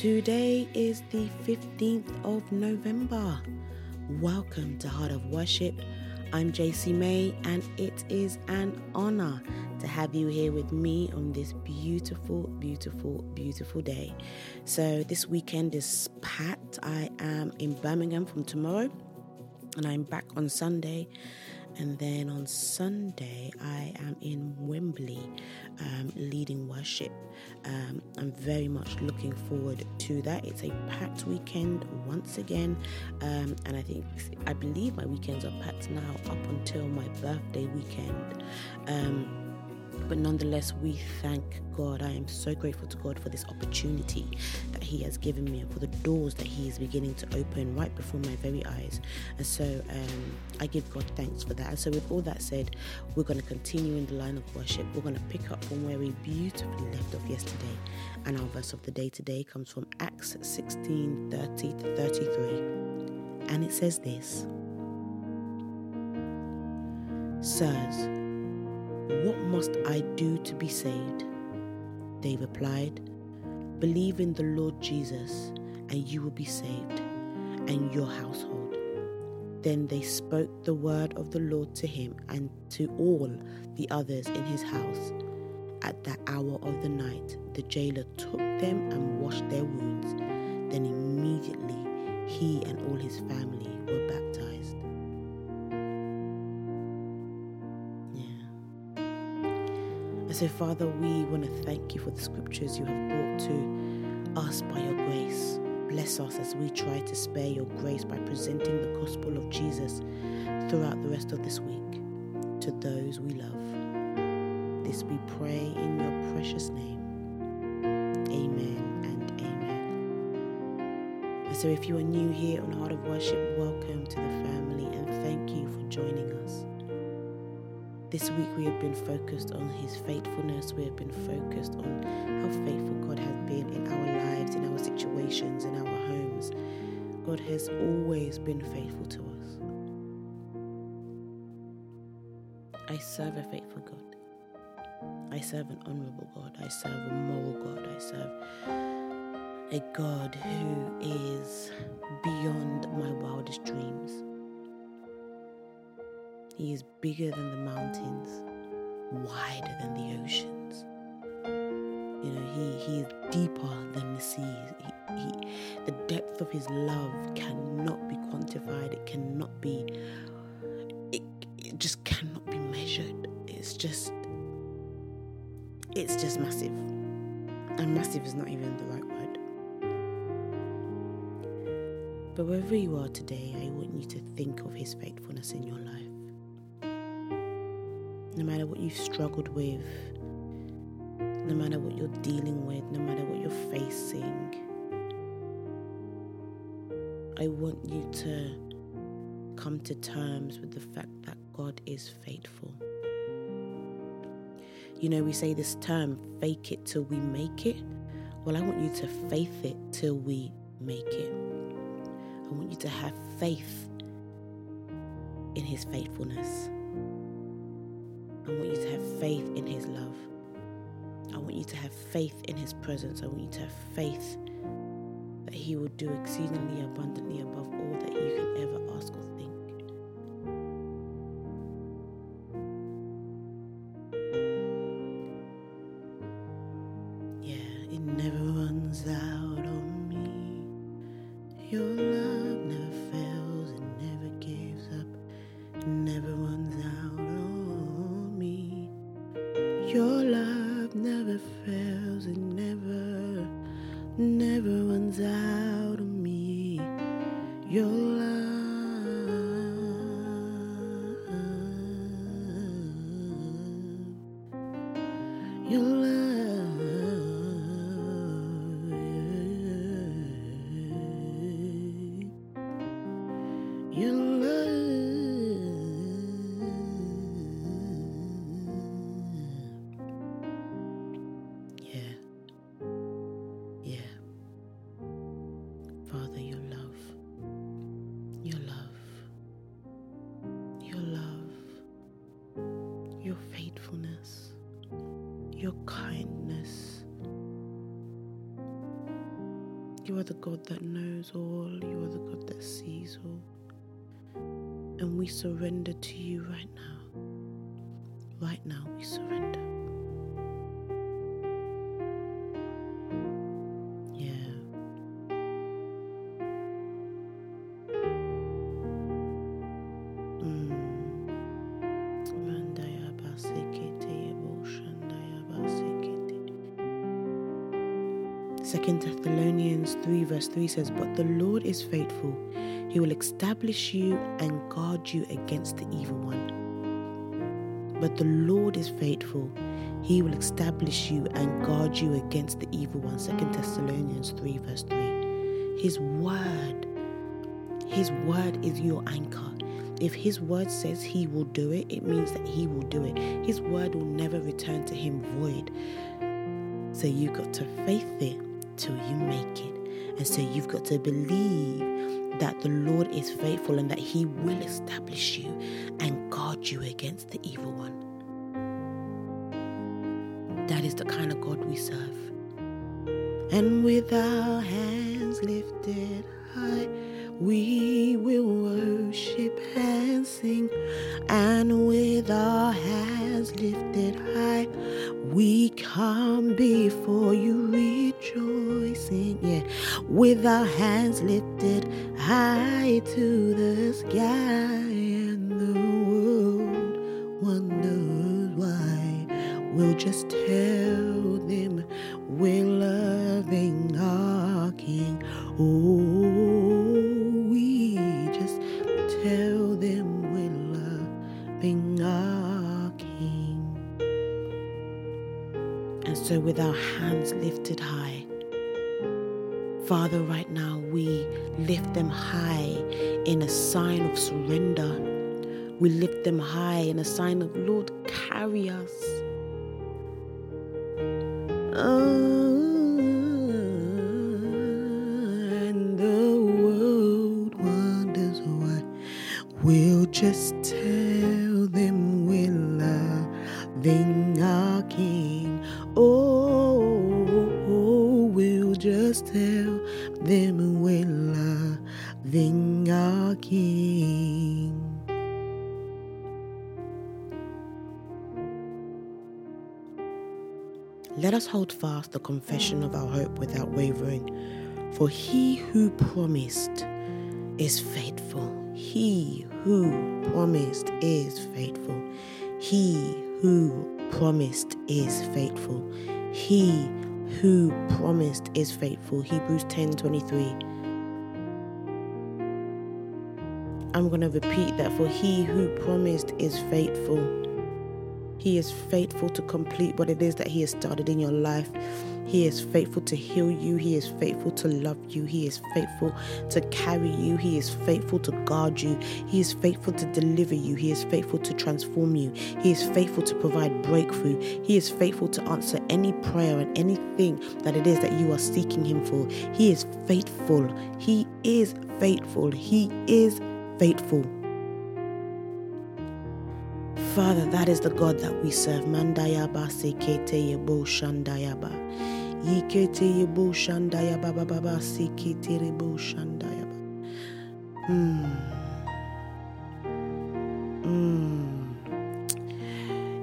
Today is the 15th of November. Welcome to Heart of Worship. I'm JC May, and it is an honor to have you here with me on this beautiful, beautiful, beautiful day. So, this weekend is packed. I am in Birmingham from tomorrow, and I'm back on Sunday and then on Sunday, I am in Wembley um, leading worship. Um, I'm very much looking forward to that. It's a packed weekend once again, um, and I think I believe my weekends are packed now up until my birthday weekend. But nonetheless, we thank God. I am so grateful to God for this opportunity that He has given me and for the doors that He is beginning to open right before my very eyes. And so um, I give God thanks for that. And so, with all that said, we're going to continue in the line of worship. We're going to pick up from where we beautifully left off yesterday. And our verse of the day today comes from Acts 16 30 to 33. And it says this Sirs, what must I do to be saved? They replied, Believe in the Lord Jesus, and you will be saved, and your household. Then they spoke the word of the Lord to him and to all the others in his house. At that hour of the night, the jailer took them and washed their wounds. Then immediately he and all his family were baptized. So, Father, we want to thank you for the scriptures you have brought to us by your grace. Bless us as we try to spare your grace by presenting the gospel of Jesus throughout the rest of this week to those we love. This we pray in your precious name. Amen and amen. So, if you are new here on Heart of Worship, welcome to the family and thank you for joining us. This week we have been focused on His faithfulness. We have been focused on how faithful God has been in our lives, in our situations, in our homes. God has always been faithful to us. I serve a faithful God. I serve an honorable God. I serve a moral God. I serve a God who is beyond my wildest dreams. He is bigger than the mountains, wider than the oceans. You know, he, he is deeper than the seas. He, he, the depth of his love cannot be quantified. It cannot be, it, it just cannot be measured. It's just, it's just massive. And massive is not even the right word. But wherever you are today, I want you to think of his faithfulness in your life no matter what you've struggled with, no matter what you're dealing with, no matter what you're facing, I want you to come to terms with the fact that God is faithful. You know, we say this term, fake it till we make it. Well, I want you to faith it till we make it. I want you to have faith in His faithfulness. I want you to have faith in His love. I want you to have faith in His presence. I want you to have faith that He will do exceedingly abundantly above all that you can ever ask or think. Yeah, it never runs out on me. Your love never fails, it never gives up, never your love. Yeah. Yeah. Father, your love. Your love. Your love. Your faithfulness. Your kindness. You are the God that knows all. You are the God that sees all. And we surrender to you right now. Right now, we surrender. Second Thessalonians 3 verse 3 says, But the Lord is faithful. He will establish you and guard you against the evil one. But the Lord is faithful. He will establish you and guard you against the evil one. Second Thessalonians 3 verse 3. His word, his word is your anchor. If his word says he will do it, it means that he will do it. His word will never return to him void. So you've got to faith it till you make it. And so you've got to believe that the Lord is faithful and that He will establish you and guard you against the evil one. That is the kind of God we serve. And with our hands lifted high, we will worship and sing. And with our hands lifted high, we come before with our hands lifted high to the sky, and the world wonders why. We'll just tell them we're loving our King. Oh, we just tell them we're loving our King. And so, with our hands lifted high, Father, right now we lift them high in a sign of surrender. We lift them high in a sign of, Lord, carry us. And the world wonders why. We'll just tell us hold fast the confession of our hope without wavering, for he who promised is faithful. He who promised is faithful. He who promised is faithful. He who promised is faithful. Hebrews 10 23. I'm going to repeat that for he who promised is faithful. He is faithful to complete what it is that He has started in your life. He is faithful to heal you. He is faithful to love you. He is faithful to carry you. He is faithful to guard you. He is faithful to deliver you. He is faithful to transform you. He is faithful to provide breakthrough. He is faithful to answer any prayer and anything that it is that you are seeking Him for. He is faithful. He is faithful. He is faithful. Father, that is the God that we serve. Mandayaba sekete yebo shandayaba. Yikete yebo shandayaba baba sekete rebo shandayaba. Hmm. Hmm.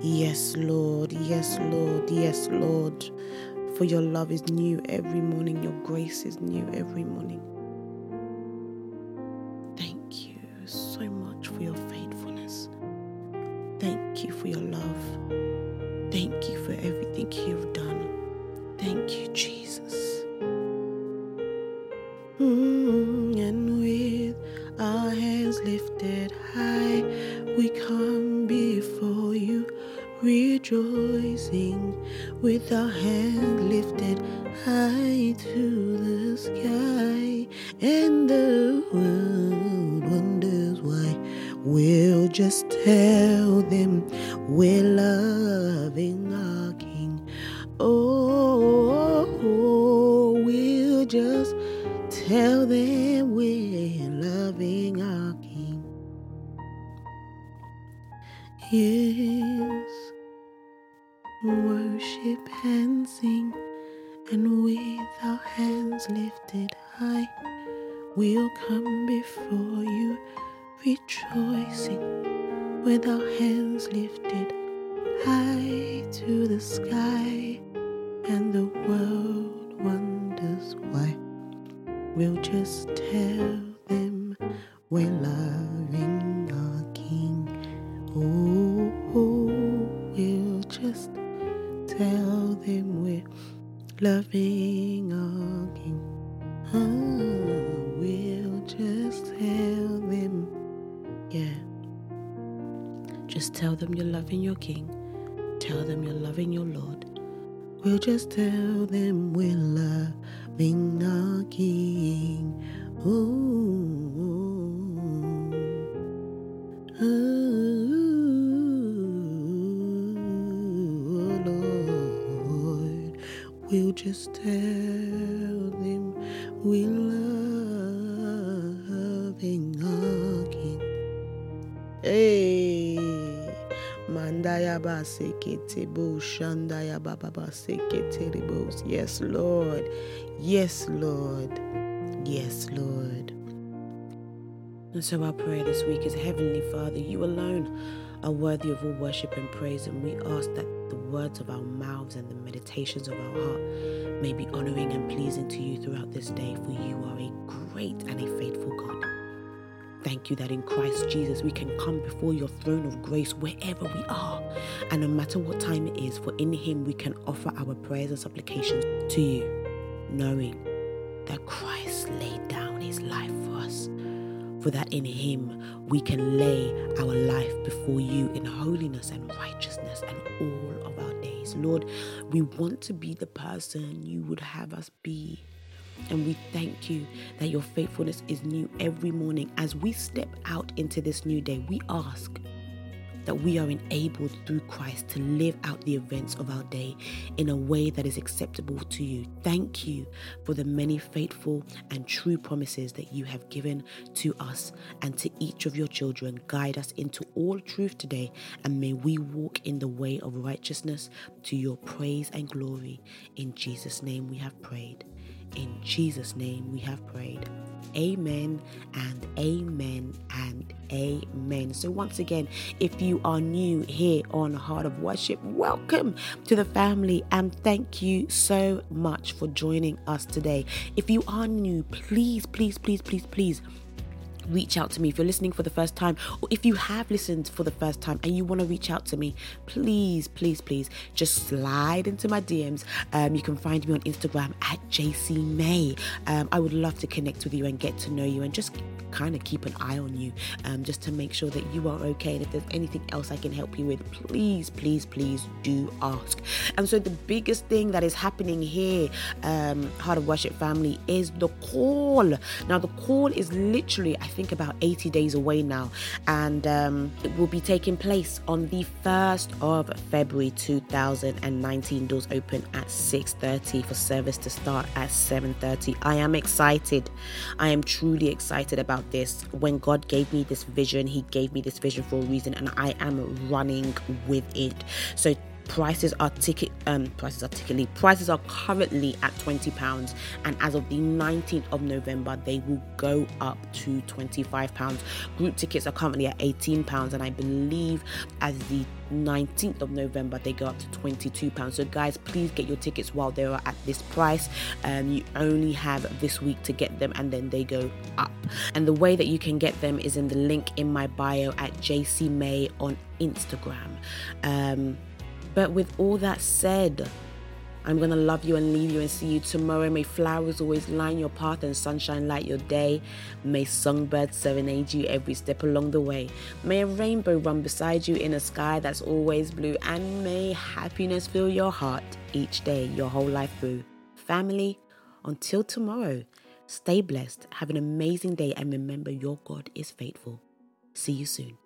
Yes, Lord. Yes, Lord. Yes, Lord. For your love is new every morning. Your grace is new every morning. Thank you tell them we're loving our King. Oh, we'll just tell them we're loving our King. Yes, worship and sing and And with our hands lifted high, we'll come before you rejoicing with our hands lifted high to the sky, and the world wonders why. We'll just tell them we're loving our King. Oh, oh we'll just tell them we're loving Just tell them you're loving your King. Tell them you're loving your Lord. We'll just tell them we're loving our King. Ooh, Lord. We'll just tell them we're loving our King. Hey. Yes, Lord. Yes, Lord. Yes, Lord. And so our prayer this week is Heavenly Father, you alone are worthy of all worship and praise, and we ask that the words of our mouths and the meditations of our heart may be honoring and pleasing to you throughout this day, for you are a great and a faithful God. Thank you that in Christ Jesus we can come before your throne of grace wherever we are. And no matter what time it is, for in Him we can offer our prayers and supplications to you, knowing that Christ laid down His life for us. For that in Him we can lay our life before you in holiness and righteousness and all of our days. Lord, we want to be the person you would have us be. And we thank you that your faithfulness is new every morning. As we step out into this new day, we ask that we are enabled through Christ to live out the events of our day in a way that is acceptable to you. Thank you for the many faithful and true promises that you have given to us and to each of your children. Guide us into all truth today, and may we walk in the way of righteousness to your praise and glory. In Jesus' name we have prayed. In Jesus' name we have prayed. Amen and amen and amen. So, once again, if you are new here on Heart of Worship, welcome to the family and thank you so much for joining us today. If you are new, please, please, please, please, please reach out to me. If you're listening for the first time or if you have listened for the first time and you want to reach out to me please please please just slide into my dms um, you can find me on instagram at jc may um, i would love to connect with you and get to know you and just kind of keep an eye on you um, just to make sure that you are okay. And if there's anything else i can help you with please please please do ask. And so the biggest thing that is happening here um, heart of worship family is the call. Now the call is literally i think about 80 days away now. And um, it will be taking place on the 1st of february 2019 doors open at 6.30 for service to start at 7.30 i am excited. I am truly excited about this. When god gave me this vision he gave me this vision for a reason and i am running with it. So prices are ticket um prices are ticketly prices are currently at 20 pounds and as of the 19th of november they will go up to 25 pounds group tickets are currently at 18 pounds and i believe as the 19th of November they go up to 22 pounds. So guys, please get your tickets while they are at this price. Um, you only have this week to get them and then they go up. And the way that you can get them is in the link in my bio at JC May on Instagram. Um, but with all that said, I'm going to love you and leave you and see you tomorrow. May flowers always line your path and sunshine light your day. May songbirds serenade you every step along the way. May a rainbow run beside you in a sky that's always blue. And may happiness fill your heart each day, your whole life through. Family, until tomorrow, stay blessed, have an amazing day, and remember your God is faithful. See you soon.